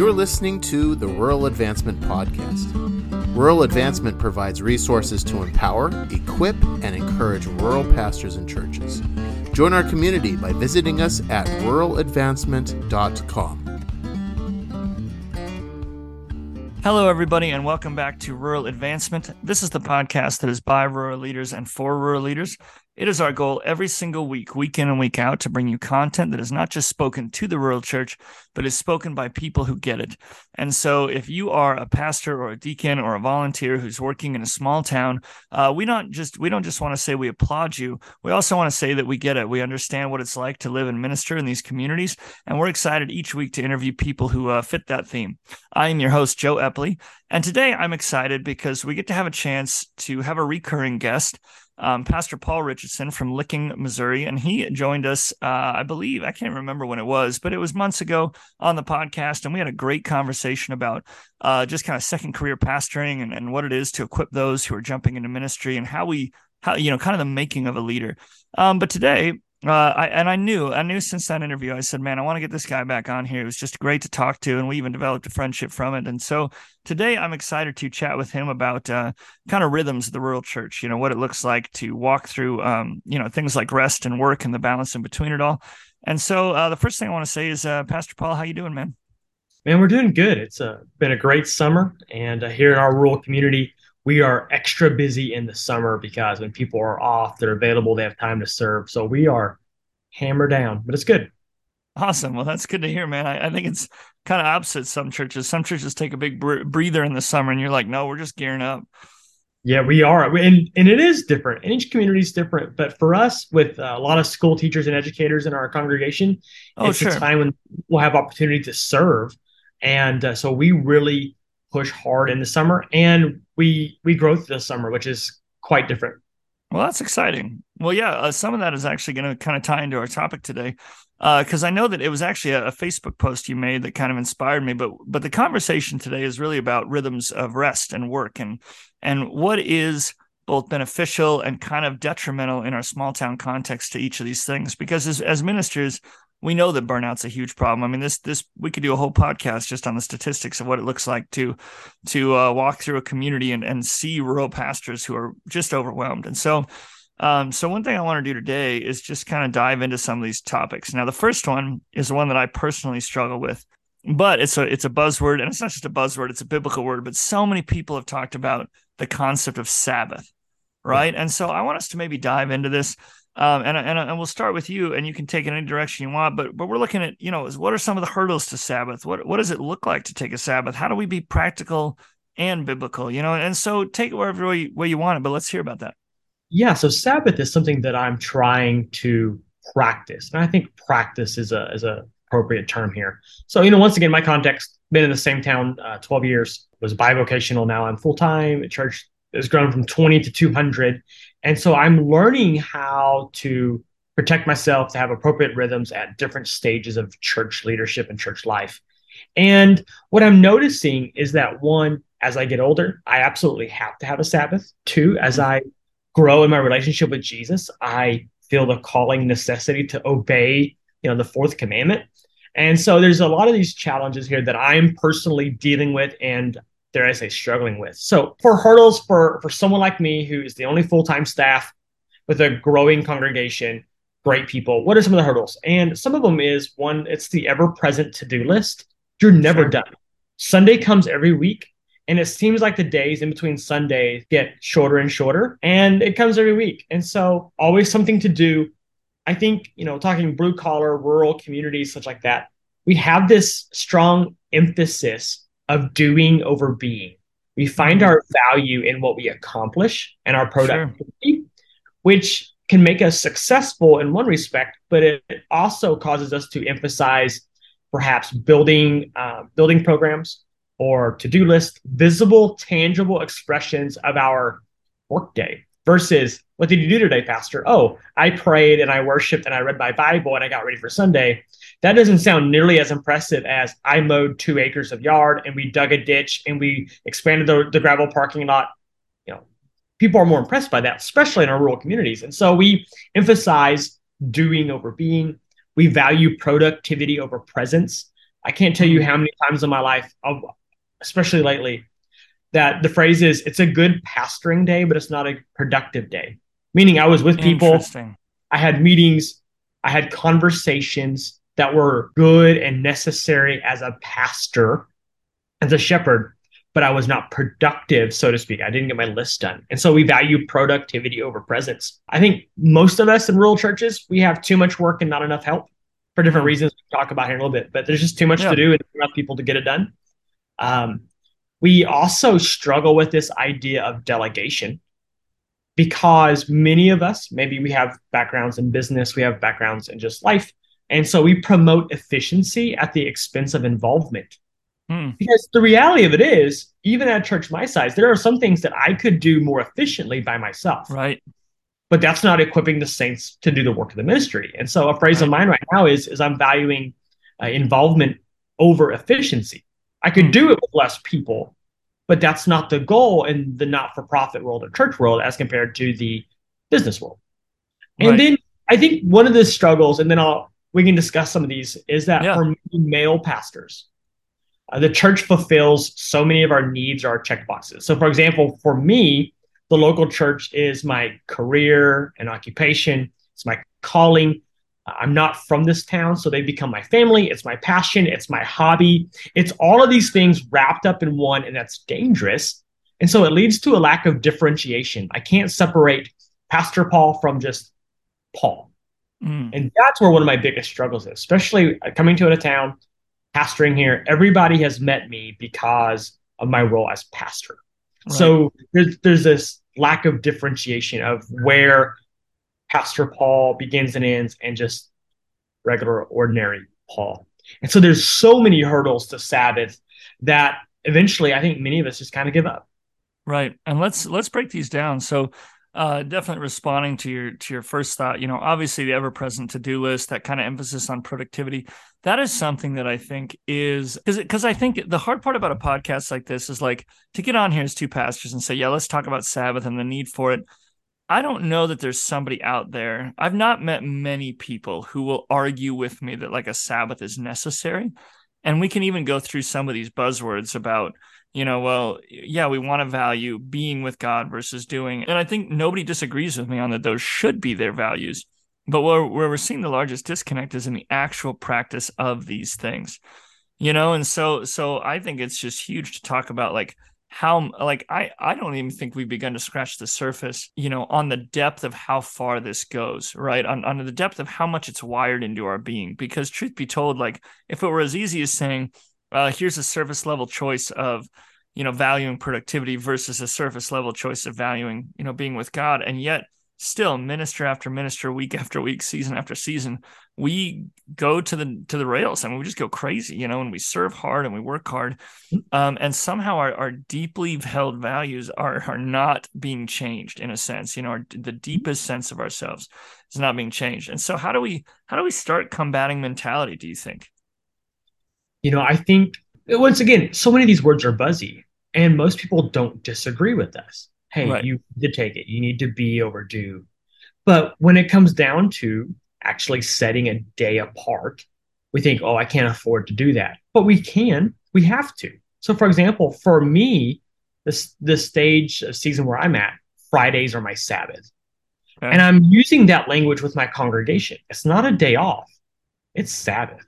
You're listening to the Rural Advancement Podcast. Rural Advancement provides resources to empower, equip, and encourage rural pastors and churches. Join our community by visiting us at ruraladvancement.com. Hello, everybody, and welcome back to Rural Advancement. This is the podcast that is by rural leaders and for rural leaders. It is our goal every single week, week in and week out, to bring you content that is not just spoken to the rural church, but is spoken by people who get it. And so, if you are a pastor or a deacon or a volunteer who's working in a small town, uh, we not just we don't just want to say we applaud you. We also want to say that we get it. We understand what it's like to live and minister in these communities, and we're excited each week to interview people who uh, fit that theme. I am your host, Joe Epley, and today I'm excited because we get to have a chance to have a recurring guest um, Pastor Paul Richardson from Licking, Missouri, and he joined us. Uh, I believe I can't remember when it was, but it was months ago on the podcast, and we had a great conversation about uh, just kind of second career pastoring and, and what it is to equip those who are jumping into ministry and how we how you know kind of the making of a leader. Um, but today uh, I, and I knew, I knew since that interview, I said, man, I want to get this guy back on here. It was just great to talk to, and we even developed a friendship from it. And so today, I'm excited to chat with him about uh, kind of rhythms of the rural church. You know what it looks like to walk through, um, you know, things like rest and work and the balance in between it all. And so, uh, the first thing I want to say is, uh, Pastor Paul, how you doing, man? Man, we're doing good. It's uh, been a great summer, and here in our rural community, we are extra busy in the summer because when people are off, they're available, they have time to serve. So we are hammer down, but it's good. Awesome. Well, that's good to hear, man. I, I think it's kind of opposite some churches. Some churches take a big breather in the summer, and you're like, no, we're just gearing up. Yeah, we are, and and it is different. And each community is different. But for us, with a lot of school teachers and educators in our congregation, oh, it's sure. a time when we'll have opportunity to serve, and uh, so we really push hard in the summer, and we we grow through the summer, which is quite different. Well, that's exciting. Well, yeah, uh, some of that is actually going to kind of tie into our topic today, because uh, I know that it was actually a, a, Facebook post you made that kind of inspired me. But but the conversation today is really about rhythms of rest and work, and and what is both beneficial and kind of detrimental in our small town context to each of these things. Because as as ministers, we know that burnout's a huge problem. I mean, this this we could do a whole podcast just on the statistics of what it looks like to to uh, walk through a community and and see rural pastors who are just overwhelmed. And so, um, so one thing I want to do today is just kind of dive into some of these topics. Now, the first one is one that I personally struggle with, but it's a it's a buzzword, and it's not just a buzzword; it's a biblical word. But so many people have talked about the concept of Sabbath, right? And so I want us to maybe dive into this. Um, and, and and we'll start with you, and you can take it any direction you want. But but we're looking at you know what are some of the hurdles to Sabbath? What what does it look like to take a Sabbath? How do we be practical and biblical? You know, and so take it wherever way you, way you want it. But let's hear about that. Yeah, so Sabbath is something that I'm trying to practice, and I think practice is a is a appropriate term here. So you know, once again, my context been in the same town uh, 12 years, was bivocational. Now I'm full time at church has grown from 20 to 200. And so I'm learning how to protect myself to have appropriate rhythms at different stages of church leadership and church life. And what I'm noticing is that one, as I get older, I absolutely have to have a Sabbath. Two, as mm-hmm. I grow in my relationship with Jesus, I feel the calling necessity to obey, you know, the fourth commandment. And so there's a lot of these challenges here that I'm personally dealing with and dare I say, struggling with. So for hurdles for for someone like me who is the only full time staff with a growing congregation, great people. What are some of the hurdles? And some of them is one, it's the ever present to do list. You're never done. Sunday comes every week. And it seems like the days in between Sundays get shorter and shorter, and it comes every week. And so, always something to do. I think, you know, talking blue collar, rural communities, such like that, we have this strong emphasis of doing over being. We find mm-hmm. our value in what we accomplish and our productivity, sure. which can make us successful in one respect, but it also causes us to emphasize perhaps building uh, building programs or to-do list, visible, tangible expressions of our workday versus what did you do today, Pastor? Oh, I prayed and I worshiped and I read my Bible and I got ready for Sunday. That doesn't sound nearly as impressive as I mowed two acres of yard and we dug a ditch and we expanded the, the gravel parking lot. You know, people are more impressed by that, especially in our rural communities. And so we emphasize doing over being. We value productivity over presence. I can't tell you how many times in my life, especially lately, that the phrase is it's a good pastoring day, but it's not a productive day. Meaning I was with people, I had meetings, I had conversations that were good and necessary as a pastor, as a shepherd, but I was not productive, so to speak. I didn't get my list done. And so we value productivity over presence. I think most of us in rural churches, we have too much work and not enough help for different hmm. reasons we talk about here in a little bit, but there's just too much yeah. to do and enough people to get it done. Um, we also struggle with this idea of delegation because many of us, maybe we have backgrounds in business, we have backgrounds in just life. And so we promote efficiency at the expense of involvement. Hmm. Because the reality of it is, even at a church my size, there are some things that I could do more efficiently by myself. Right. But that's not equipping the saints to do the work of the ministry. And so a phrase right. of mine right now is, is I'm valuing uh, involvement over efficiency. I could hmm. do it with less people, but that's not the goal in the not-for-profit world or church world as compared to the business world. And right. then I think one of the struggles, and then I'll we can discuss some of these, is that yeah. for male pastors, uh, the church fulfills so many of our needs, or our check boxes. So, for example, for me, the local church is my career and occupation. It's my calling. I'm not from this town, so they become my family. It's my passion. It's my hobby. It's all of these things wrapped up in one, and that's dangerous. And so it leads to a lack of differentiation. I can't separate Pastor Paul from just Paul. Mm. And that's where one of my biggest struggles is, especially coming to a town, pastoring here. Everybody has met me because of my role as pastor. Right. So there's, there's this lack of differentiation of where Pastor Paul begins and ends and just regular, ordinary Paul. And so there's so many hurdles to Sabbath that eventually I think many of us just kind of give up. Right. And let's let's break these down. So uh, definitely responding to your to your first thought. You know, obviously the ever present to do list, that kind of emphasis on productivity. That is something that I think is because because I think the hard part about a podcast like this is like to get on here as two pastors and say, yeah, let's talk about Sabbath and the need for it. I don't know that there's somebody out there. I've not met many people who will argue with me that like a Sabbath is necessary. And we can even go through some of these buzzwords about, you know, well, yeah, we want to value being with God versus doing. And I think nobody disagrees with me on that those should be their values. But where, where we're seeing the largest disconnect is in the actual practice of these things. You know, and so so I think it's just huge to talk about like how like I I don't even think we've begun to scratch the surface, you know, on the depth of how far this goes, right? On on the depth of how much it's wired into our being. Because truth be told, like if it were as easy as saying, uh, here's a surface level choice of you know valuing productivity versus a surface level choice of valuing you know being with God, and yet still minister after minister week after week season after season we go to the to the rails mean we just go crazy you know and we serve hard and we work hard. Um, and somehow our, our deeply held values are are not being changed in a sense you know our, the deepest sense of ourselves is not being changed. And so how do we how do we start combating mentality do you think? You know i think once again so many of these words are buzzy and most people don't disagree with us hey, right. you need to take it. You need to be overdue. But when it comes down to actually setting a day apart, we think, oh, I can't afford to do that. But we can, we have to. So, for example, for me, this the stage of season where I'm at, Fridays are my Sabbath. Okay. And I'm using that language with my congregation. It's not a day off, it's Sabbath.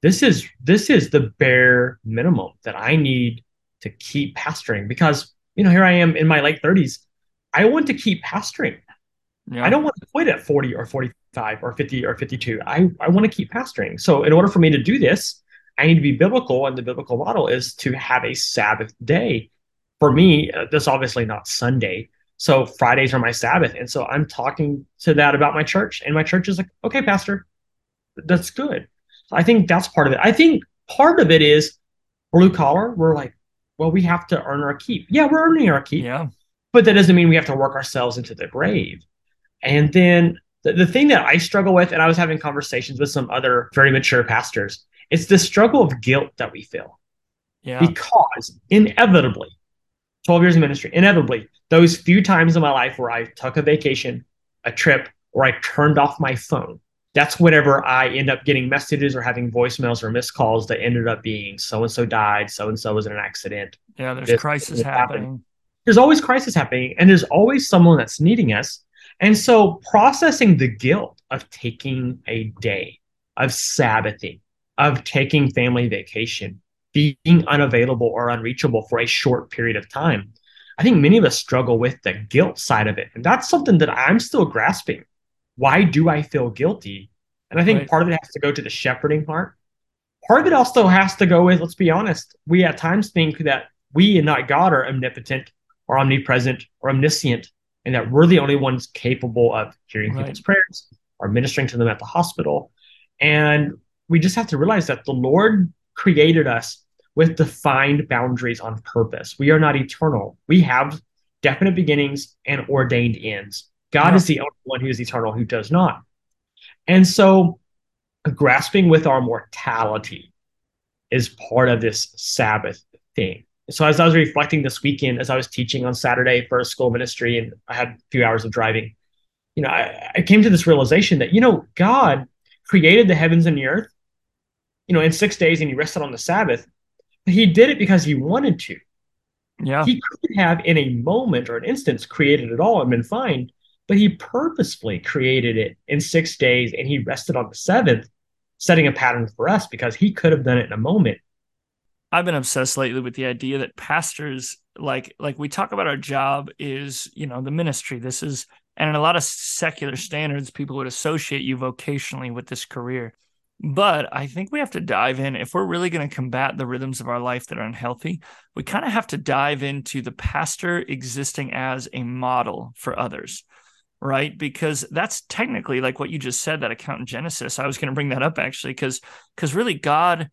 This is this is the bare minimum that I need to keep pastoring because you know, here I am in my late 30s. I want to keep pastoring. Yeah. I don't want to quit at 40 or 45 or 50 or 52. I, I want to keep pastoring. So, in order for me to do this, I need to be biblical. And the biblical model is to have a Sabbath day. For me, uh, that's obviously not Sunday. So, Fridays are my Sabbath. And so, I'm talking to that about my church. And my church is like, okay, Pastor, that's good. So I think that's part of it. I think part of it is blue collar. We're like, well, we have to earn our keep. Yeah, we're earning our keep. Yeah. But that doesn't mean we have to work ourselves into the grave. And then the, the thing that I struggle with, and I was having conversations with some other very mature pastors, it's the struggle of guilt that we feel. Yeah. Because inevitably, 12 years of ministry, inevitably, those few times in my life where I took a vacation, a trip, or I turned off my phone, that's whenever I end up getting messages or having voicemails or missed calls that ended up being so and so died, so and so was in an accident. Yeah, there's this crisis happening. happening. There's always crisis happening, and there's always someone that's needing us. And so processing the guilt of taking a day, of Sabbathing, of taking family vacation, being unavailable or unreachable for a short period of time. I think many of us struggle with the guilt side of it. And that's something that I'm still grasping. Why do I feel guilty? And I think right. part of it has to go to the shepherding part. Part of it also has to go with, let's be honest, we at times think that we and not God are omnipotent or omnipresent or omniscient, and that we're the only ones capable of hearing right. people's prayers or ministering to them at the hospital. And we just have to realize that the Lord created us with defined boundaries on purpose. We are not eternal. We have definite beginnings and ordained ends. God yeah. is the only one who is eternal who does not. And so, grasping with our mortality is part of this Sabbath thing. So, as I was reflecting this weekend, as I was teaching on Saturday for a school ministry, and I had a few hours of driving, you know, I, I came to this realization that, you know, God created the heavens and the earth, you know, in six days and he rested on the Sabbath. But he did it because he wanted to. Yeah. He could have, in a moment or an instance, created it all and been fine, but he purposefully created it in six days and he rested on the seventh, setting a pattern for us because he could have done it in a moment. I've been obsessed lately with the idea that pastors like like we talk about our job is, you know, the ministry. This is and in a lot of secular standards, people would associate you vocationally with this career. But I think we have to dive in. If we're really going to combat the rhythms of our life that are unhealthy, we kind of have to dive into the pastor existing as a model for others, right? Because that's technically like what you just said, that account in Genesis. I was going to bring that up actually, because because really God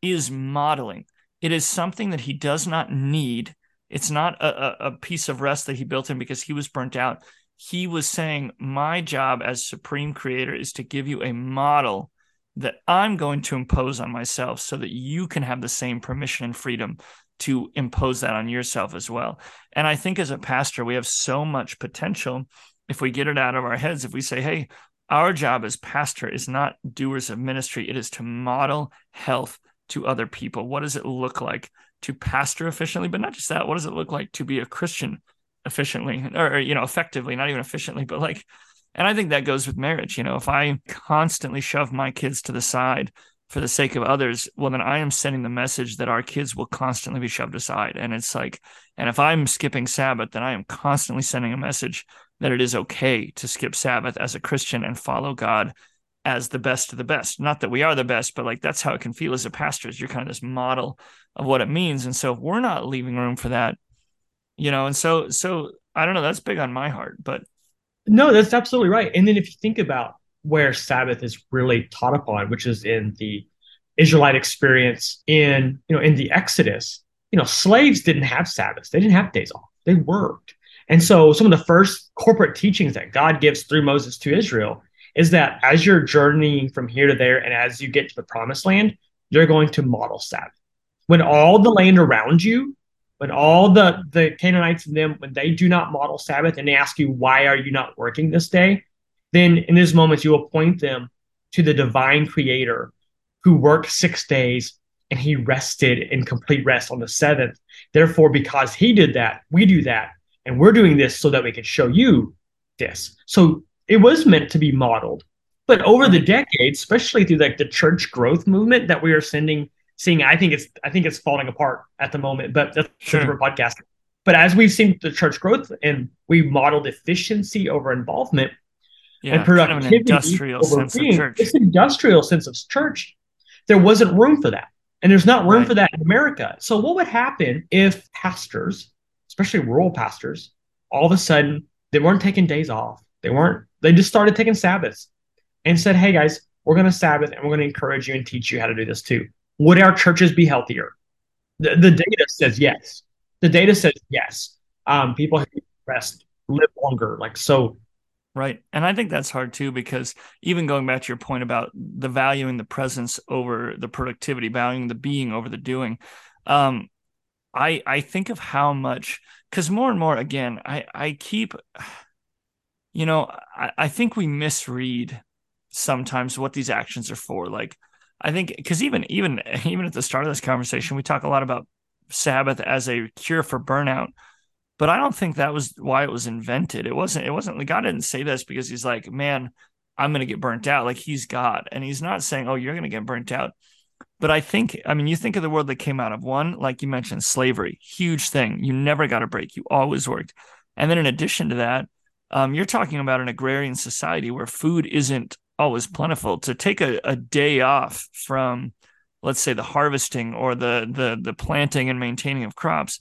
is modeling. It is something that he does not need. It's not a, a piece of rest that he built in because he was burnt out he was saying, My job as supreme creator is to give you a model that I'm going to impose on myself so that you can have the same permission and freedom to impose that on yourself as well. And I think as a pastor, we have so much potential if we get it out of our heads, if we say, Hey, our job as pastor is not doers of ministry, it is to model health to other people. What does it look like to pastor efficiently? But not just that, what does it look like to be a Christian efficiently or you know effectively not even efficiently but like and i think that goes with marriage you know if i constantly shove my kids to the side for the sake of others well then i am sending the message that our kids will constantly be shoved aside and it's like and if i'm skipping sabbath then i am constantly sending a message that it is okay to skip sabbath as a christian and follow god as the best of the best. Not that we are the best but like that's how it can feel as a pastor is you're kind of this model of what it means. And so if we're not leaving room for that you know and so so i don't know that's big on my heart but no that's absolutely right. And then if you think about where sabbath is really taught upon which is in the israelite experience in you know in the exodus you know slaves didn't have sabbaths. They didn't have days off. They worked and so some of the first corporate teachings that god gives through moses to israel is that as you're journeying from here to there and as you get to the promised land you're going to model sabbath when all the land around you when all the the Canaanites and them when they do not model Sabbath and they ask you why are you not working this day, then in those moments you will point them to the divine creator who worked six days and he rested in complete rest on the seventh. Therefore, because he did that, we do that. And we're doing this so that we can show you this. So it was meant to be modeled. But over the decades, especially through like the church growth movement that we are sending seeing I think it's I think it's falling apart at the moment, but that's sure. a different podcast. But as we've seen the church growth and we modeled efficiency over involvement yeah, and productivity kind of industrial sense being, of church. This industrial sense of church, there wasn't room for that. And there's not room right. for that in America. So what would happen if pastors, especially rural pastors, all of a sudden they weren't taking days off. They weren't, they just started taking Sabbaths and said, Hey guys, we're going to Sabbath and we're going to encourage you and teach you how to do this too. Would our churches be healthier? The, the data says yes. The data says yes. Um, people who rest live longer. Like so. Right. And I think that's hard too, because even going back to your point about the valuing the presence over the productivity, valuing the being over the doing. Um, I I think of how much because more and more again, I I keep you know, I, I think we misread sometimes what these actions are for. Like, I think because even even even at the start of this conversation, we talk a lot about Sabbath as a cure for burnout, but I don't think that was why it was invented. It wasn't. It wasn't. God didn't say this because He's like, man, I'm going to get burnt out. Like He's God, and He's not saying, oh, you're going to get burnt out. But I think, I mean, you think of the world that came out of one, like you mentioned, slavery, huge thing. You never got a break. You always worked. And then in addition to that, um, you're talking about an agrarian society where food isn't always plentiful. To take a, a day off from, let's say, the harvesting or the the the planting and maintaining of crops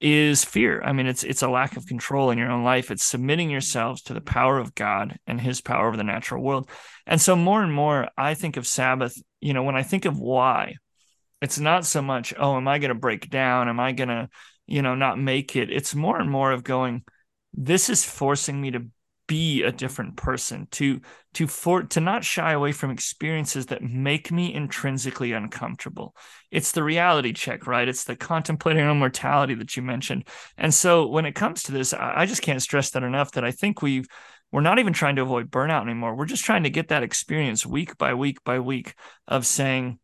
is fear. I mean, it's it's a lack of control in your own life. It's submitting yourselves to the power of God and His power over the natural world. And so, more and more, I think of Sabbath. You know, when I think of why, it's not so much, oh, am I going to break down? Am I going to you know, not make it. It's more and more of going, this is forcing me to be a different person to to for to not shy away from experiences that make me intrinsically uncomfortable. It's the reality check right? It's the contemplating on mortality that you mentioned. And so when it comes to this I, just can't stress that enough that i think we've we're not even trying to avoid burnout anymore. We're just trying to get that experience week by week by week of saying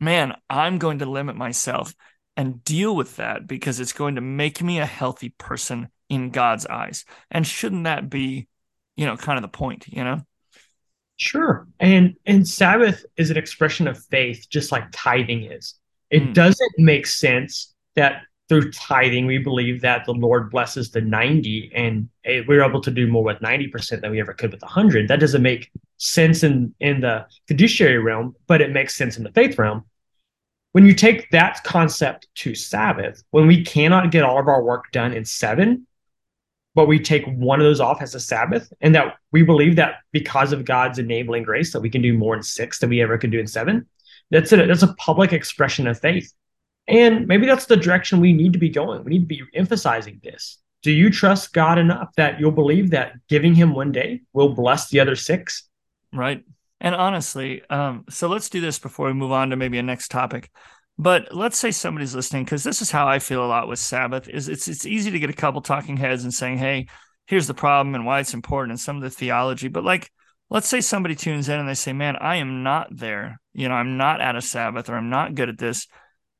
man i'm going to limit myself and deal with that because it's going to make me a healthy person in God's eyes. And shouldn't that be, you know, kind of the point, you know? Sure. And and Sabbath is an expression of faith just like tithing is. It mm. doesn't make sense that through tithing we believe that the Lord blesses the 90 and we're able to do more with 90% than we ever could with 100. That doesn't make sense in in the fiduciary realm, but it makes sense in the faith realm when you take that concept to Sabbath, when we cannot get all of our work done in seven, but we take one of those off as a Sabbath, and that we believe that because of God's enabling grace that we can do more in six than we ever could do in seven. That's a that's a public expression of faith. And maybe that's the direction we need to be going. We need to be emphasizing this. Do you trust God enough that you'll believe that giving him one day will bless the other six? Right. And honestly, um, so let's do this before we move on to maybe a next topic. But let's say somebody's listening because this is how I feel a lot with Sabbath. Is it's it's easy to get a couple talking heads and saying, "Hey, here's the problem and why it's important and some of the theology." But like, let's say somebody tunes in and they say, "Man, I am not there. You know, I'm not at a Sabbath or I'm not good at this."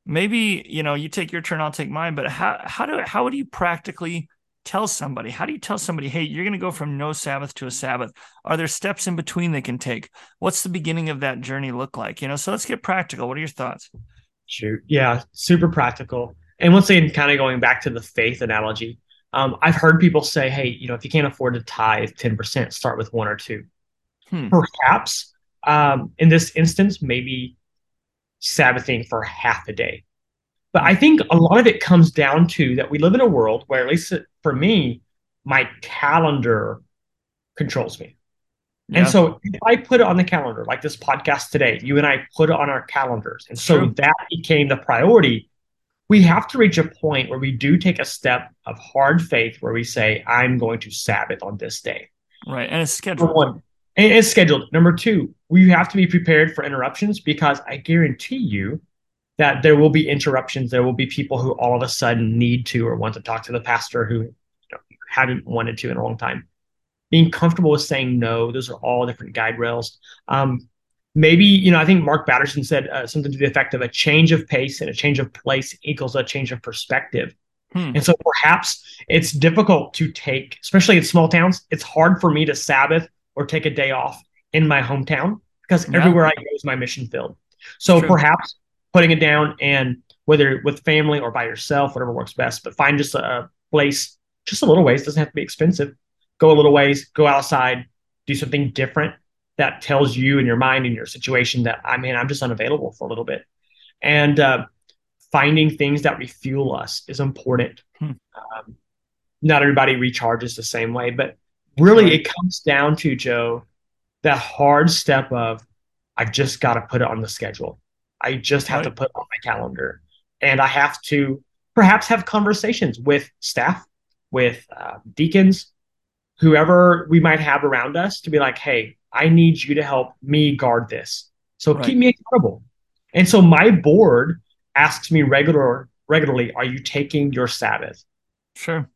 Maybe you know, you take your turn, I'll take mine. But how how do how do you practically tell somebody? How do you tell somebody, hey, you're going to go from no Sabbath to a Sabbath? Are there steps in between they can take? What's the beginning of that journey look like? You know, so let's get practical. What are your thoughts? Shoot. Yeah, super practical. And once again, kind of going back to the faith analogy, um, I've heard people say, hey, you know, if you can't afford to tithe 10%, start with one or two. Hmm. Perhaps um, in this instance, maybe Sabbathing for half a day but I think a lot of it comes down to that we live in a world where, at least for me, my calendar controls me. Yeah. And so if I put it on the calendar, like this podcast today, you and I put it on our calendars. And so True. that became the priority. We have to reach a point where we do take a step of hard faith where we say, I'm going to Sabbath on this day. Right. And it's scheduled. Number one, and it's scheduled. Number two, we have to be prepared for interruptions because I guarantee you that there will be interruptions. There will be people who all of a sudden need to or want to talk to the pastor who you know, hadn't wanted to in a long time. Being comfortable with saying no, those are all different guide rails. Um, maybe, you know, I think Mark Batterson said uh, something to the effect of a change of pace and a change of place equals a change of perspective. Hmm. And so perhaps it's difficult to take, especially in small towns, it's hard for me to Sabbath or take a day off in my hometown because yeah. everywhere I go is my mission field. So True. perhaps putting it down and whether with family or by yourself, whatever works best, but find just a place, just a little ways, doesn't have to be expensive. Go a little ways, go outside, do something different that tells you in your mind in your situation that I mean, I'm just unavailable for a little bit. And uh, finding things that refuel us is important. Hmm. Um, not everybody recharges the same way, but really it comes down to Joe that hard step of I've just got to put it on the schedule. I just have right. to put on my calendar, and I have to perhaps have conversations with staff, with uh, deacons, whoever we might have around us to be like, hey, I need you to help me guard this. So right. keep me accountable. And so my board asks me regular regularly, are you taking your Sabbath? Sure.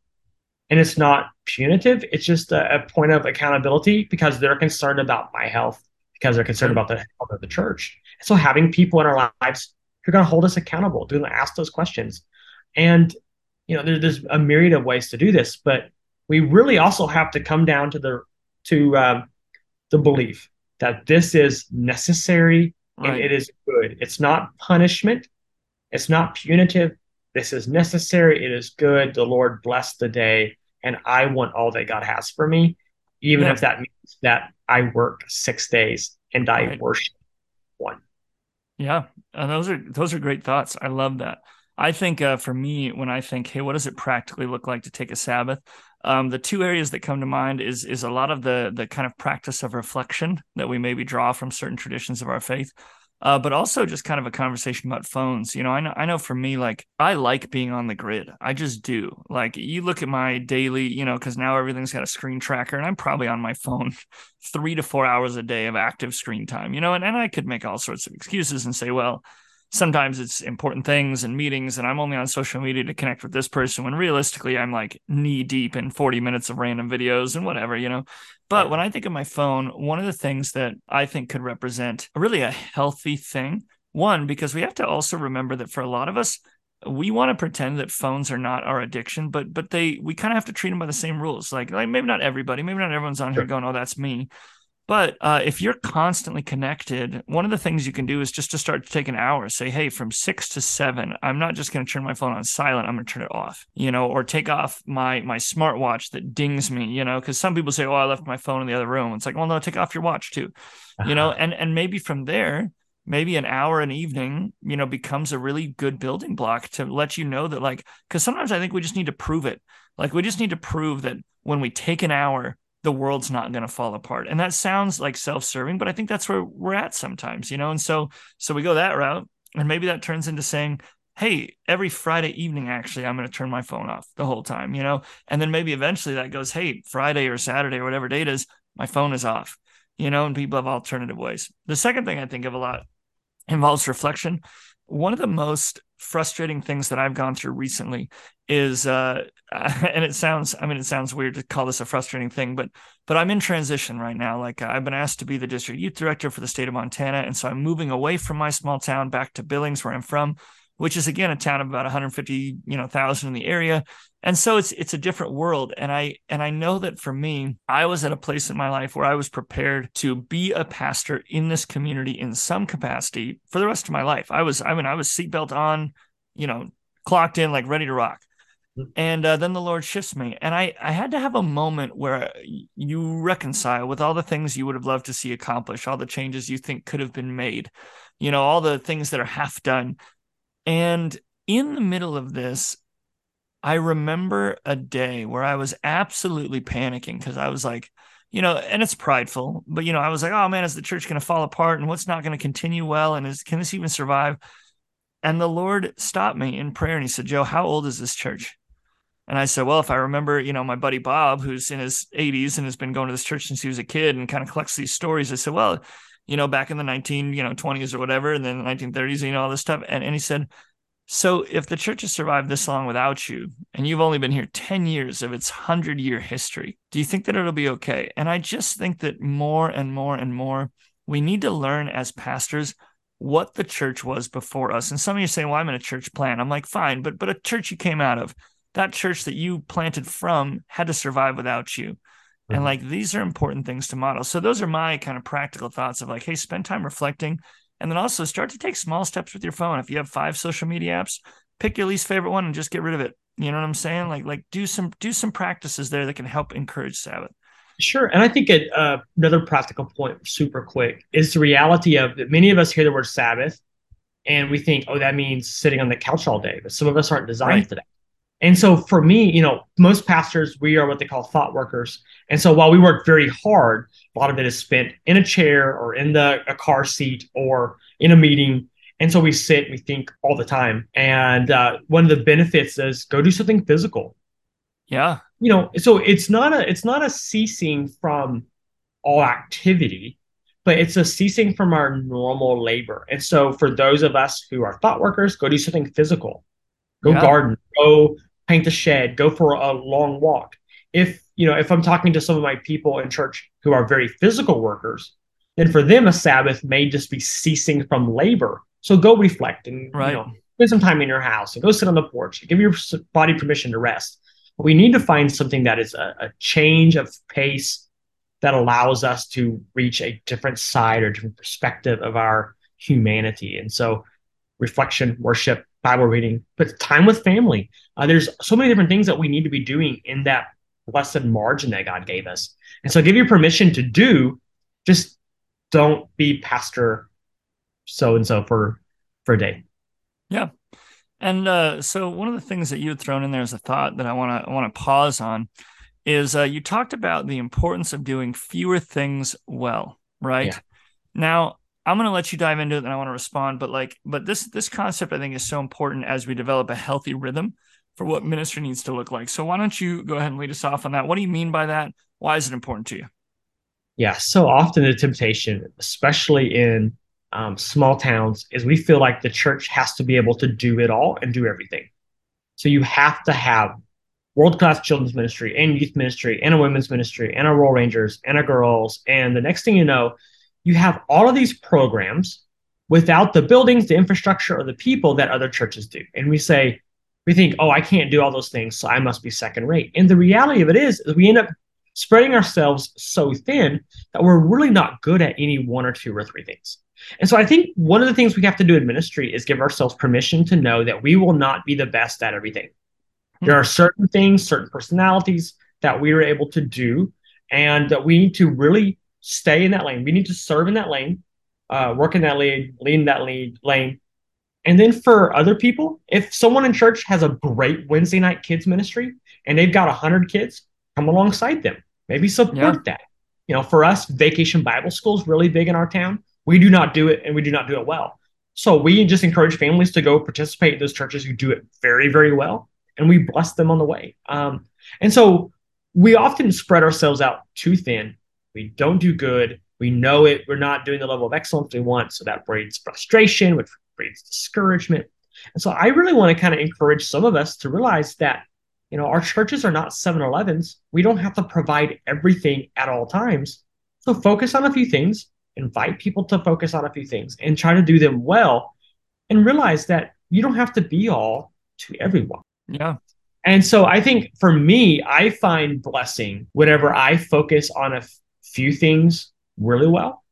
And it's not punitive. It's just a, a point of accountability because they're concerned about my health, because they're concerned about the health of the church. So having people in our lives who are going to hold us accountable, to ask those questions. And, you know, there, there's a myriad of ways to do this, but we really also have to come down to the, to um, the belief that this is necessary right. and it is good. It's not punishment. It's not punitive. This is necessary. It is good. The Lord bless the day. And I want all that God has for me, even yeah. if that means that I work six days and I right. worship one. Yeah. And those are those are great thoughts. I love that. I think uh, for me, when I think, hey, what does it practically look like to take a Sabbath? Um, the two areas that come to mind is is a lot of the the kind of practice of reflection that we maybe draw from certain traditions of our faith, uh, but also just kind of a conversation about phones. You know, I know I know for me, like I like being on the grid. I just do. Like you look at my daily, you know, because now everything's got a screen tracker, and I'm probably on my phone three to four hours a day of active screen time. You know, and and I could make all sorts of excuses and say, well sometimes it's important things and meetings and i'm only on social media to connect with this person when realistically i'm like knee deep in 40 minutes of random videos and whatever you know? But when i think of my phone one of the things that i think could represent really a healthy thing one because we have to also remember that for a lot of us we want to pretend that phones are not our addiction but but they we kind of have to treat them by the same rules. Like like maybe not everybody maybe not everyone's on sure. here going oh that's me but uh, if you're constantly connected, one of the things you can do is just to start to take an hour. Say, hey, from six to seven, I'm not just going to turn my phone on silent. I'm going to turn it off, you know, or take off my my smartwatch that dings me, you know, because some people say, oh, I left my phone in the other room. It's like, well, no, take off your watch too, you know, and and maybe from there, maybe an hour an evening, you know, becomes a really good building block to let you know that, like, because sometimes I think we just need to prove it. Like, we just need to prove that when we take an hour the world's not going to fall apart. And that sounds like self-serving, but I think that's where we're at sometimes, you know? And so so we go that route and maybe that turns into saying, "Hey, every Friday evening actually I'm going to turn my phone off the whole time," you know? And then maybe eventually that goes, "Hey, Friday or Saturday or whatever date is, my phone is off." You know, and people have alternative ways. The second thing I think of a lot involves reflection. One of the most frustrating things that I've gone through recently is uh and it sounds I mean it sounds weird to call this a frustrating thing but but I'm in transition right now. Like I've been asked to be the district youth director for the state of Montana and so I'm moving away from my small town back to Billings where I'm from which is again a town of about 150 you know thousand in the area. And so it's it's a different world. And i and i know that for me i was at a place in my life where i was prepared to be a pastor in this community in some capacity for the rest of my life. I was i mean i was seatbelt on you know clocked in like ready to rock. And uh, then the lord shifts me and i i had to have a moment where you reconcile with all the things you would have loved to see accomplished all the changes you think could have been made you know all the things that are half done and in the middle of this, I remember a day where I was absolutely panicking because I was like, you know, and it's prideful, but you know, I was like, oh man, is the church going to fall apart and what's not going to continue well? And is, can this even survive? And the Lord stopped me in prayer and he said, Joe, how old is this church? And I said, well, if I remember, you know, my buddy Bob, who's in his 80s and has been going to this church since he was a kid and kind of collects these stories, I said, well, you know, back in the 19, you know, 20s or whatever, and then the 1930s, you know, all this stuff. And, and he said, so if the church has survived this long without you, and you've only been here 10 years of its 100 year history, do you think that it'll be okay? And I just think that more and more and more, we need to learn as pastors what the church was before us. And some of you say, well, I'm in a church plan. I'm like, fine, but but a church you came out of, that church that you planted from had to survive without you. And mm-hmm. like these are important things to model. So those are my kind of practical thoughts of like, hey, spend time reflecting and then also start to take small steps with your phone. If you have five social media apps, pick your least favorite one and just get rid of it. You know what I'm saying? Like like do some do some practices there that can help encourage Sabbath. Sure, and I think it, uh, another practical point, super quick, is the reality of that many of us hear the word Sabbath, and we think, oh, that means sitting on the couch all day. But some of us aren't designed right. for that. And so for me, you know, most pastors, we are what they call thought workers. And so while we work very hard, a lot of it is spent in a chair or in the a car seat or in a meeting. And so we sit, we think all the time. And uh, one of the benefits is go do something physical. Yeah. You know, so it's not a it's not a ceasing from all activity, but it's a ceasing from our normal labor. And so for those of us who are thought workers, go do something physical. Go yeah. garden, go paint the shed, go for a long walk. If you know, if I'm talking to some of my people in church who are very physical workers, then for them a Sabbath may just be ceasing from labor. So go reflect and right. you know spend some time in your house and go sit on the porch. Give your body permission to rest. We need to find something that is a, a change of pace that allows us to reach a different side or different perspective of our humanity. And so reflection, worship, Bible reading, but time with family. Uh, there's so many different things that we need to be doing in that blessed margin that God gave us. And so I give you permission to do, just don't be pastor so and so for for a day. Yeah. And uh, so one of the things that you had thrown in there as a thought that I want to I want to pause on is uh, you talked about the importance of doing fewer things well, right? Yeah. Now, I'm going to let you dive into it and I want to respond, but like but this this concept I think is so important as we develop a healthy rhythm for what ministry needs to look like. So why don't you go ahead and lead us off on that? What do you mean by that? Why is it important to you? Yeah, so often the temptation, especially in um, small towns, is we feel like the church has to be able to do it all and do everything. So you have to have world class children's ministry and youth ministry and a women's ministry and a Royal Rangers and a girls. And the next thing you know, you have all of these programs without the buildings, the infrastructure, or the people that other churches do. And we say, we think, oh, I can't do all those things, so I must be second rate. And the reality of it is, is we end up spreading ourselves so thin that we're really not good at any one or two or three things. And so I think one of the things we have to do in ministry is give ourselves permission to know that we will not be the best at everything. Hmm. There are certain things, certain personalities that we are able to do, and that we need to really stay in that lane. We need to serve in that lane, uh, work in that lane, lead in that lead, lane, and then for other people, if someone in church has a great Wednesday night kids ministry and they've got 100 kids, come alongside them. Maybe support yeah. that. You know, for us, vacation Bible school is really big in our town. We do not do it and we do not do it well. So we just encourage families to go participate in those churches who do it very, very well. And we bless them on the way. Um, and so we often spread ourselves out too thin. We don't do good. We know it. We're not doing the level of excellence we want. So that breeds frustration, which breeds discouragement. And so I really want to kind of encourage some of us to realize that, you know, our churches are not 7 Elevens. We don't have to provide everything at all times. So focus on a few things, invite people to focus on a few things and try to do them well and realize that you don't have to be all to everyone. Yeah. And so I think for me, I find blessing whenever I focus on a few things really well,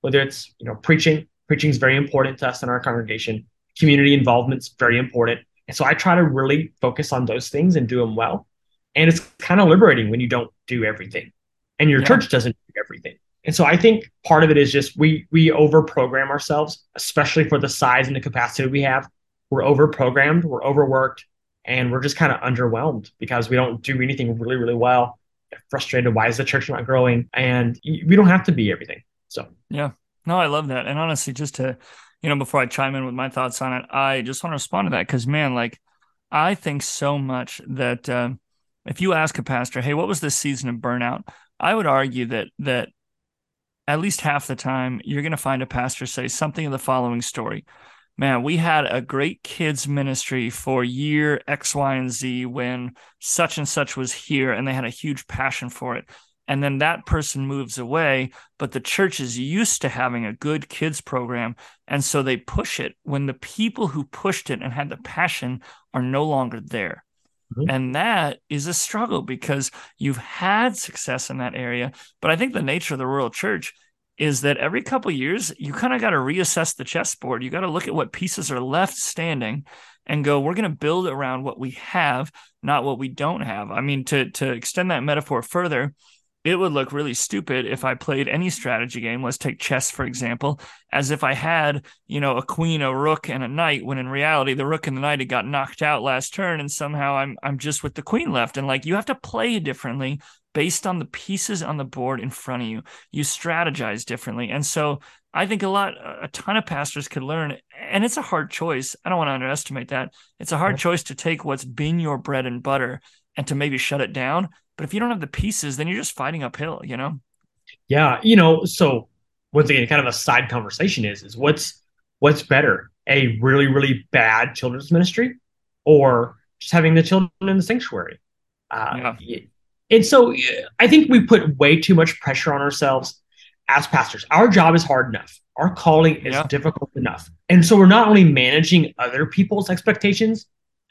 whether it's, you know, preaching, Preaching is very important to us in our congregation. Community involvement is very important. And so I try to really focus on those things and do them well. And it's kind of liberating when you don't do everything and your yeah. church doesn't do everything. And so I think part of it is just we we over program ourselves, especially for the size and the capacity we have. We're over programmed, we're overworked, and we're just kind of underwhelmed because we don't do anything really, really well. Frustrated. Why is the church not growing? And we don't have to be everything. So yeah, no, I love that. And honestly, just to, you know, before I chime in with my thoughts on it, I just want to respond to that because, man, like, I think so much that uh, if you ask a pastor, hey, what was this season of burnout? I would argue that, that at least half the time, you're going to find a pastor say something of the following story. Man, we had a great kids ministry for year X, Y, and Z when such and such was here, and they had a huge passion for it. And then that person moves away but the church is used to having a good kids program. And so they push it when the people who pushed it and had the passion are no longer there. Mm-hmm. and that is a struggle because you've had success in that area but i think the nature of the rural church is that every couple years you kind of got to reassess the chessboard you got to look at what pieces are left standing and go we're going to build around what we have not what we don't have i mean to to extend that metaphor further it would look really stupid if I played any strategy game. Let's take chess, for example, as if I had, you know, a queen, a rook, and a knight, when in reality, the rook and the knight had got knocked out last turn, and somehow I'm I'm just with the queen left. And like you have to play differently based on the pieces on the board in front of you. You strategize differently. And so I think a lot, a ton of pastors could learn, and it's a hard choice. I don't want to underestimate that. It's a hard choice to take what's been your bread and butter and to maybe shut it down but if you don't have the pieces, then you're just fighting uphill, you know? Yeah. You know, so once again, kind of a side conversation is, is what's, what's better, a really, really bad children's ministry or just having the children in the sanctuary? Uh, yeah. And so I think we put way too much pressure on ourselves as pastors. Our job is hard enough. Our calling is yeah. difficult enough. And so we're not only managing other people's expectations,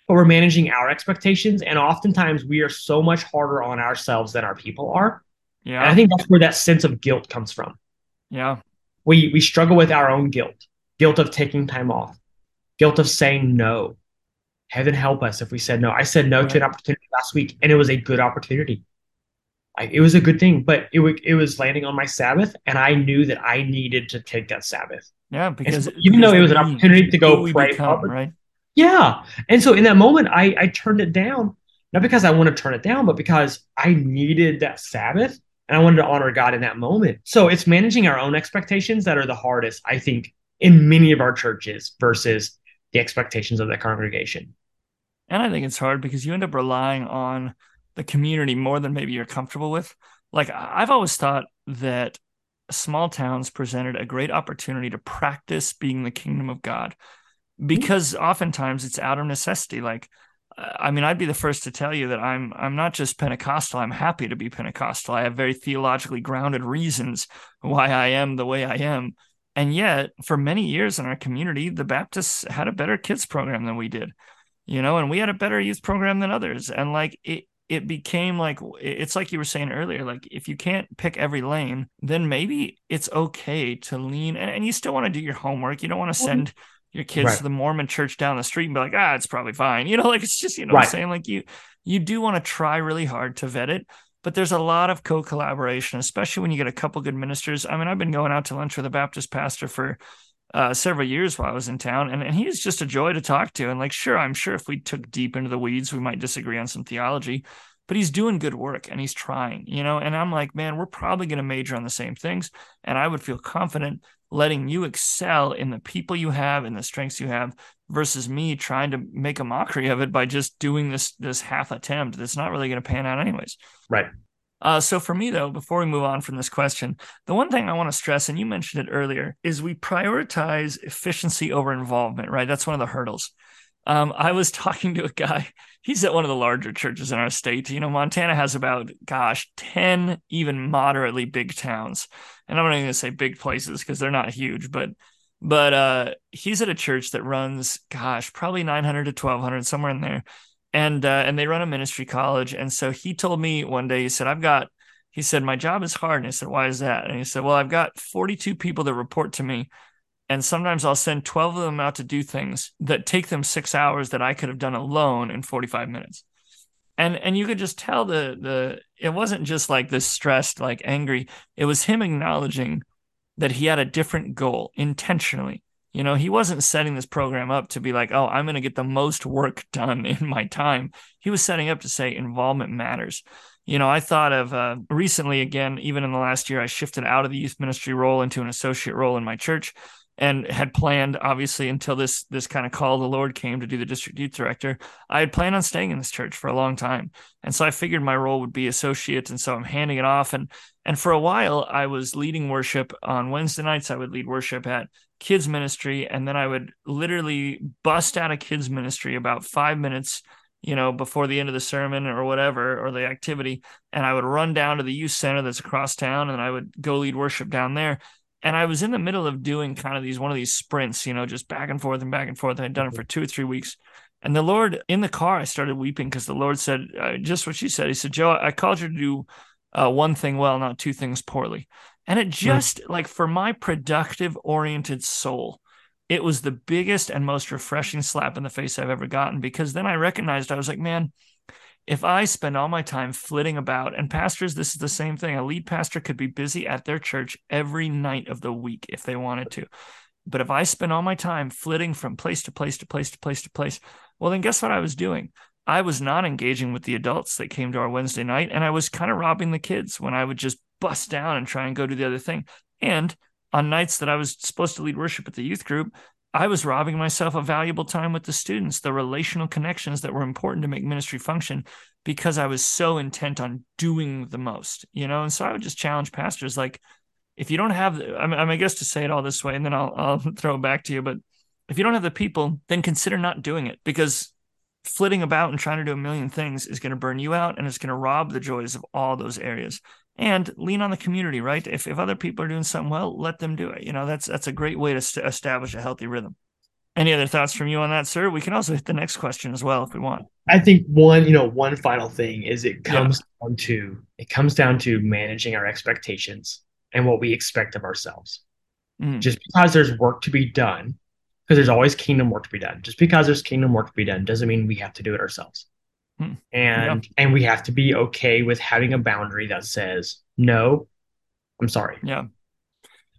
but we're managing our expectations. And oftentimes we are so much harder on ourselves than our people are. Yeah. And I think that's where that sense of guilt comes from. Yeah. We we struggle with our own guilt. Guilt of taking time off. Guilt of saying no. Heaven help us if we said no. I said no right. to an opportunity last week and it was a good opportunity. I, it was a good thing, but it, w- it was landing on my Sabbath, and I knew that I needed to take that Sabbath. Yeah, because so even because though it was an opportunity to go pray, become, public, right? Yeah, and so in that moment, I I turned it down, not because I want to turn it down, but because I needed that Sabbath, and I wanted to honor God in that moment. So it's managing our own expectations that are the hardest, I think, in many of our churches versus the expectations of the congregation. And I think it's hard because you end up relying on the community more than maybe you're comfortable with. Like I've always thought that small towns presented a great opportunity to practice being the kingdom of God hmm. because oftentimes it's out of necessity. Like I mean I'd be the first to tell you that I'm I'm not just Pentecostal. I'm happy to be Pentecostal. I have very theologically grounded reasons why I am the way I am. And yet for many years in our community the Baptists had a better kids program than we did you know and we had a better youth program than others. And like it it became like it's like you were saying earlier like if you can't pick every lane then maybe it's okay to lean and, and you still want to do your homework. You don't want to send your kids right. to the mormon church down the street and be like ah it's probably fine. You know like it's just you know right. i'm saying? Like you you do want to try really hard to vet it but there's a lot of co-collaboration especially when you get a couple good ministers. I mean i've been going out to lunch with a baptist pastor for uh, several years while I was in town, and, and he's just a joy to talk to. And like, sure, I'm sure if we took deep into the weeds, we might disagree on some theology, but he's doing good work and he's trying, you know. And I'm like, man, we're probably going to major on the same things, and I would feel confident letting you excel in the people you have and the strengths you have versus me trying to make a mockery of it by just doing this this half attempt that's not really going to pan out anyways. Right. Uh, so for me though, before we move on from this question, the one thing I want to stress, and you mentioned it earlier, is we prioritize efficiency over involvement. Right, that's one of the hurdles. Um, I was talking to a guy. He's at one of the larger churches in our state. You know, Montana has about, gosh, 10 even moderately big towns. And I'm not even going to say big places because they're not huge, but but uh, he's at a church that runs, gosh, probably 900 to 1200, somewhere in there and uh, and they run a ministry college. And so he told me one day, he said, "I've got," he said, "My job is hard." And I said, "Why is that?" And he said, "Well, I've got 42 people that report to me." And sometimes I'll send 12 of them out to do things that take them six hours that I could have done alone in 45 minutes. And and you could just tell the the it wasn't just like this stressed, like angry. It was him acknowledging that he had a different goal intentionally you know, he wasn't setting this program up to be like, oh, I'm going to get the most work done in my time. He was setting up to say involvement matters. You know, I thought of uh, recently, again, even in the last year, I shifted out of the youth ministry role into an associate role in my church and had planned obviously until this this kind of call the lord came to do the district youth director i had planned on staying in this church for a long time and so i figured my role would be associate and so i'm handing it off and and for a while i was leading worship on wednesday nights i would lead worship at kids ministry and then i would literally bust out of kids ministry about five minutes you know before the end of the sermon or whatever or the activity and i would run down to the youth center that's across town and i would go lead worship down there and I was in the middle of doing kind of these one of these sprints, you know, just back and forth and back and forth. I had done it mm-hmm. for two or three weeks. And the Lord in the car, I started weeping because the Lord said uh, just what she said. He said, Joe, I called you to do uh, one thing well, not two things poorly. And it hmm. just right. like for my productive oriented soul, it was the biggest and most refreshing slap in the face I've ever gotten because then I recognized I was like, man, if I spend all my time flitting about, and pastors, this is the same thing. A lead pastor could be busy at their church every night of the week if they wanted to. But if I spend all my time flitting from place to place to place to place to place, well, then guess what I was doing? I was not engaging with the adults that came to our Wednesday night, and I was kind of robbing the kids when I would just bust down and try and go do the other thing. And on nights that I was supposed to lead worship at the youth group, I was robbing myself of valuable time with the students, the relational connections that were important to make ministry function because I was so intent on doing the most, you know? And so I would just challenge pastors like, if you don't have, I, mean, I guess to say it all this way, and then I'll, I'll throw it back to you, but if you don't have the people, then consider not doing it because flitting about and trying to do a million things is going to burn you out and it's going to rob the joys of all those areas and lean on the community right? If, if other people are doing something well let them do it. You know that's that's a great way to st- establish a healthy rhythm. Any other thoughts from you on that sir? We can also hit the next question as well if we want. I think one you know one final thing is it comes yeah. down to it comes down to managing our expectations and what we expect of ourselves. Mm. just because there's work to be done because there's always kingdom work to be done. Just because there's kingdom work to be done doesn't mean we have to do it ourselves. And yeah. and we have to be okay with having a boundary that says no, I'm sorry. Yeah.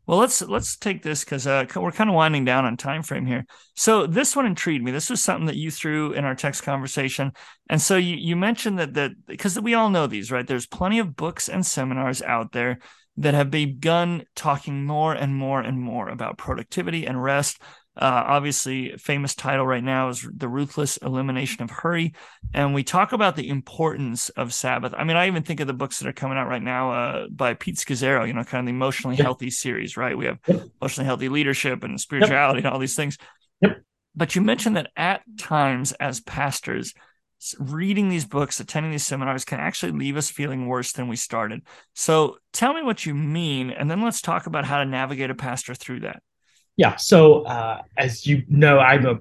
Well, let's let's take this because uh, we're kind of winding down on time frame here. So this one intrigued me. This was something that you threw in our text conversation, and so you you mentioned that that because we all know these, right? There's plenty of books and seminars out there that have begun talking more and more and more about productivity and rest. Uh, obviously, famous title right now is The Ruthless Elimination of Hurry. And we talk about the importance of Sabbath. I mean, I even think of the books that are coming out right now uh, by Pete Scazzero, you know, kind of the emotionally yep. healthy series, right? We have yep. emotionally healthy leadership and spirituality yep. and all these things. But you mentioned that at times as pastors, reading these books, attending these seminars can actually leave us feeling worse than we started. So tell me what you mean, and then let's talk about how to navigate a pastor through that. Yeah. So uh, as you know, I'm a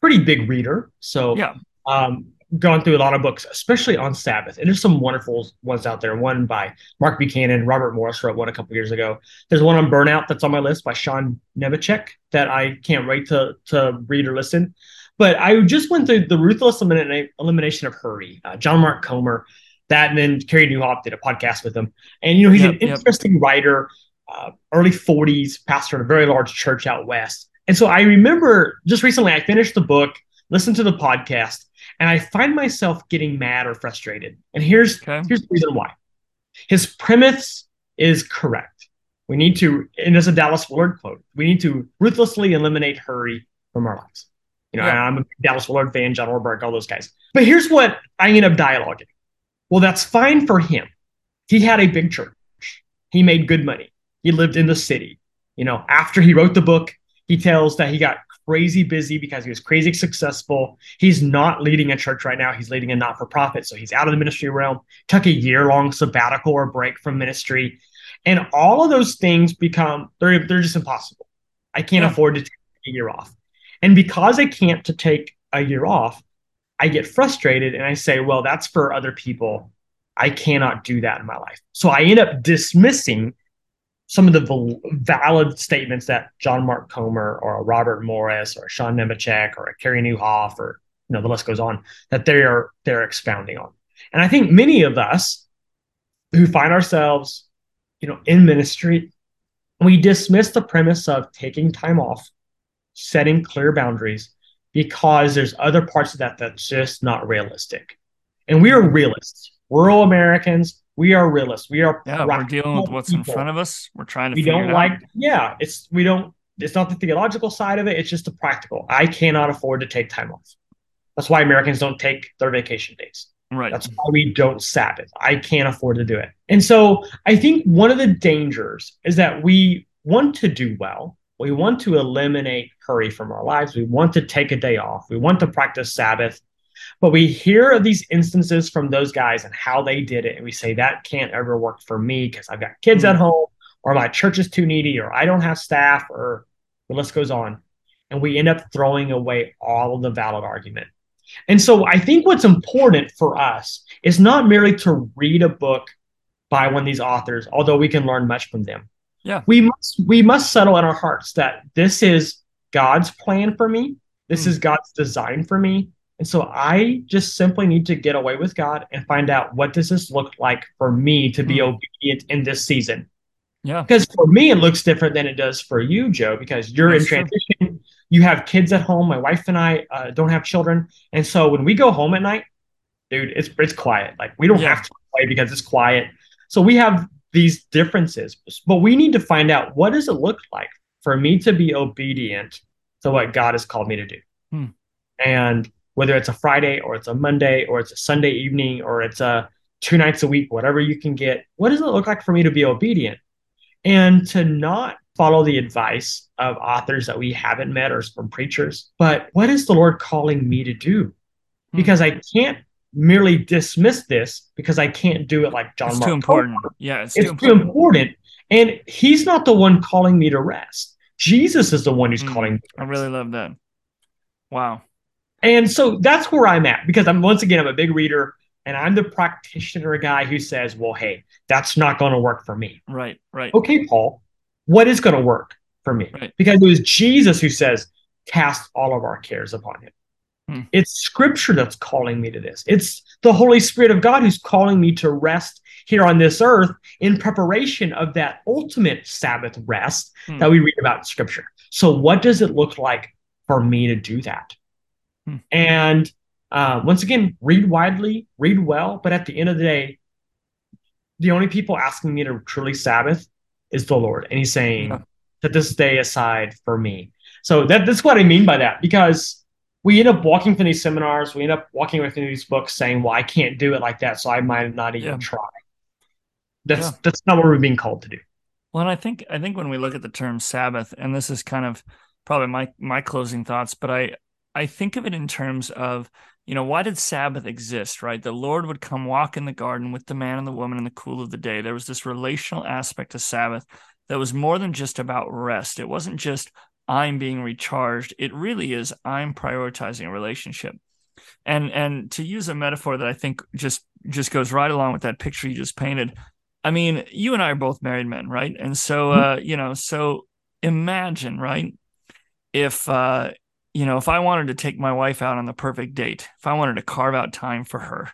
pretty big reader. So yeah. Um, gone through a lot of books, especially on Sabbath. And there's some wonderful ones out there. One by Mark Buchanan, Robert Morris wrote one a couple years ago. There's one on burnout that's on my list by Sean Nemecek that I can't wait to to read or listen. But I just went through the ruthless elimination of hurry. Uh, John Mark Comer, that, and then Carey Nieuwhof did a podcast with him. And you know he's yep, an interesting yep. writer uh, early 40s, pastor in a very large church out west. And so I remember just recently, I finished the book, listened to the podcast, and I find myself getting mad or frustrated. And here's, okay. here's the reason why. His premise is correct. We need to, and it's a Dallas Willard quote, we need to ruthlessly eliminate hurry from our lives. You know, yeah. I'm a Dallas Willard fan, John Ortberg, all those guys. But here's what I end up dialoguing. Well, that's fine for him. He had a big church. He made good money. He lived in the city. You know, after he wrote the book, he tells that he got crazy busy because he was crazy successful. He's not leading a church right now. He's leading a not for profit. So he's out of the ministry realm, took a year long sabbatical or break from ministry. And all of those things become, they're, they're just impossible. I can't yeah. afford to take a year off. And because I can't to take a year off, I get frustrated and I say, well, that's for other people. I cannot do that in my life. So I end up dismissing some of the valid statements that John Mark Comer or Robert Morris or Sean Nemecek or Carey Nieuwhof or you know the list goes on that they are they're expounding on. And I think many of us who find ourselves, you know, in ministry, we dismiss the premise of taking time off, setting clear boundaries, because there's other parts of that that's just not realistic. And we are realists. Rural Americans, we are realists. We are yeah. We're dealing with what's people. in front of us. We're trying to. We don't like. Out. Yeah, it's we don't. It's not the theological side of it. It's just the practical. I cannot afford to take time off. That's why Americans don't take their vacation days. Right. That's why we don't Sabbath. I can't afford to do it. And so I think one of the dangers is that we want to do well. We want to eliminate hurry from our lives. We want to take a day off. We want to practice Sabbath. But we hear of these instances from those guys and how they did it. And we say, that can't ever work for me because I've got kids mm-hmm. at home, or my church is too needy, or I don't have staff, or the list goes on. And we end up throwing away all of the valid argument. And so I think what's important for us is not merely to read a book by one of these authors, although we can learn much from them. Yeah. We must we must settle in our hearts that this is God's plan for me. This mm. is God's design for me. And so I just simply need to get away with God and find out what does this look like for me to be mm. obedient in this season. Yeah. Because for me, it looks different than it does for you, Joe, because you're That's in transition. True. You have kids at home. My wife and I uh, don't have children. And so when we go home at night, dude, it's, it's quiet. Like we don't yeah. have to play because it's quiet. So we have these differences, but we need to find out what does it look like for me to be obedient to what God has called me to do. Hmm. And whether it's a Friday or it's a Monday or it's a Sunday evening or it's a two nights a week, whatever you can get. What does it look like for me to be obedient and to not follow the advice of authors that we haven't met or from preachers? But what is the Lord calling me to do? hmm. because I can't merely dismiss this because I can't do it like John. It's Mark too important. Yeah, it's, it's too, important. too, important. And he's not the one calling me to rest. Jesus is the one who's mm, calling. I really love that. Wow. And so that's where I'm at because I'm once again I'm a big reader and I'm the practitioner guy who says, "Well, hey, that's not going to work for me." Right. Right. Okay, Paul. What is going to work for me? Right. Because it was Jesus who says, "Cast all of our cares upon him." Hmm. It's scripture that's calling me to this. It's the Holy Spirit of God who's calling me to rest here on this earth in preparation of that ultimate Sabbath rest hmm. that we read about in scripture. So, what does it look like for me to do that? Hmm. And uh, once again, read widely, read well, but at the end of the day, the only people asking me to truly Sabbath is the Lord. And He's saying, yeah. set this day aside for me. So that, that's what I mean by that, because we end up walking through these seminars, we end up walking with these books saying, Well, I can't do it like that, so I might not even yeah. try. That's yeah. that's not what we're being called to do. Well, and I think I think when we look at the term Sabbath, and this is kind of probably my my closing thoughts, but I I think of it in terms of you know why did Sabbath exist? Right, the Lord would come walk in the garden with the man and the woman in the cool of the day. There was this relational aspect to Sabbath that was more than just about rest. It wasn't just I'm being recharged. It really is I'm prioritizing a relationship. And and to use a metaphor that I think just just goes right along with that picture you just painted. I mean, you and I are both married men, right? And so mm-hmm. uh, you know, so imagine, right? If uh, you know, if I wanted to take my wife out on the perfect date, if I wanted to carve out time for her,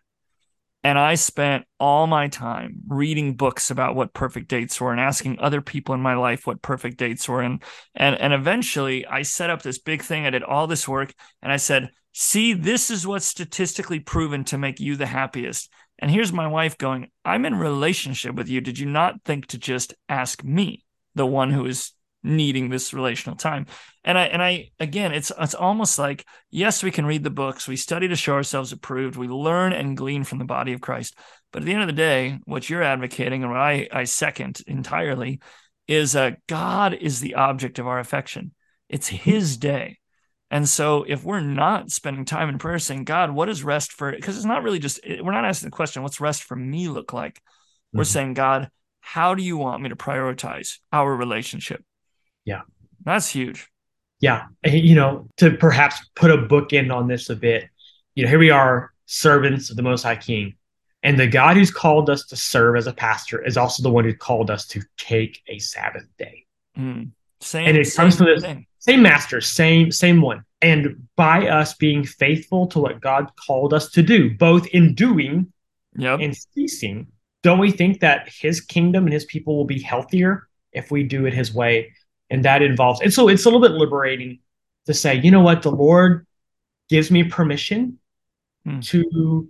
and I spent all my time reading books about what perfect dates were and asking other people in my life what perfect dates were. And, and, and eventually I set up this big thing. I did all this work and I said, see, this is what's statistically proven to make you the happiest. And here's my wife going, I'm in relationship with you. Did you not think to just ask me, the one who is needing this relational time. And I and I again it's it's almost like yes, we can read the books, we study to show ourselves approved, we learn and glean from the body of Christ. But at the end of the day, what you're advocating and what I, I second entirely is uh, God is the object of our affection. It's his day. And so if we're not spending time in prayer saying, God, what is rest for? Because it's not really just, we're not asking the question, what's rest for me look like? Mm-hmm. We're saying, God, how do you want me to prioritize our relationship? Yeah. That's huge. Yeah. You know, to perhaps put a bookend on this a bit, you know, here we are, servants of the Most High King. And the God who's called us to serve as a pastor is also the one who called us to take a Sabbath day. Mm. Same, and it comes to this thing. same master, same same one. And by us being faithful to what God called us to do, both in doing yep. and ceasing, don't we think that His kingdom and His people will be healthier if we do it His way? And that involves and so it's a little bit liberating to say you know what? The lord gives me permission hmm. to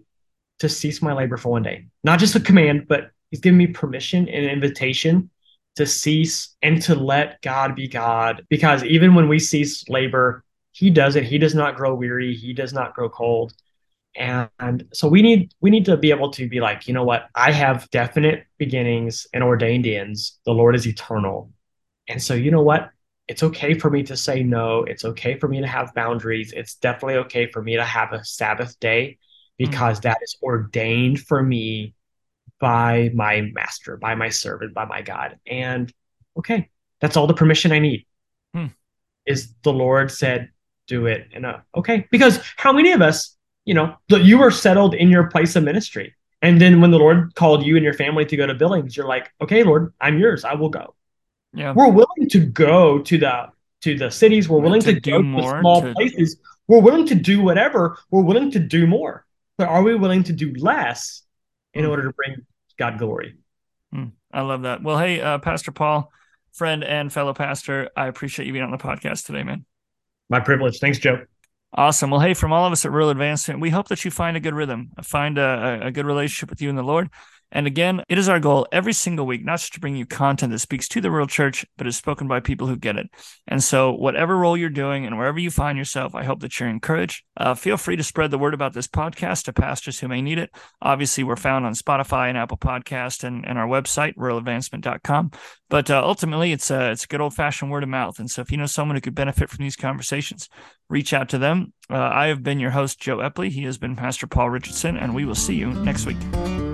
to cease my labor for one day. Not just a command but he's giving me permission and invitation to cease and to let god be god. Because even when we cease labor he does it. He does not grow weary. He does not grow cold. And so we need we need to be able to be like you know what? I have definite beginnings and ordained ends. The lord is eternal and so, you know what? It's okay for me to say no. It's okay for me to have boundaries. It's definitely okay for me to have a Sabbath day because mm-hmm. that is ordained for me by my master, by my servant, by my God. And okay, that's all the permission I need. Hmm. Is the Lord said, do it. And uh, okay, because how many of us, you know, you were settled in your place of ministry. And then when the Lord called you and your family to go to Billings, you're like, okay, Lord, I'm yours. I will go. Yeah. We're willing to go to the to the cities. We're willing to, to go to small to... places. We're willing to do whatever. We're willing to do more. But are we willing to do less in mm. order to bring God glory? Mm. I love that. Well, hey, uh, Pastor Paul, friend and fellow pastor, I appreciate you being on the podcast today, man. My privilege. Thanks, Joe. Awesome. Well, hey, from all of us at Rural Advancement, we hope that you find a good rhythm, find a, a good relationship with you and the Lord. And again, it is our goal every single week, not just to bring you content that speaks to the real church, but is spoken by people who get it. And so, whatever role you're doing and wherever you find yourself, I hope that you're encouraged. Uh, feel free to spread the word about this podcast to pastors who may need it. Obviously, we're found on Spotify and Apple Podcast and, and our website, ruraladvancement.com. But uh, ultimately, it's a, it's a good old fashioned word of mouth. And so, if you know someone who could benefit from these conversations, reach out to them. Uh, I have been your host, Joe Epley. He has been Pastor Paul Richardson, and we will see you next week.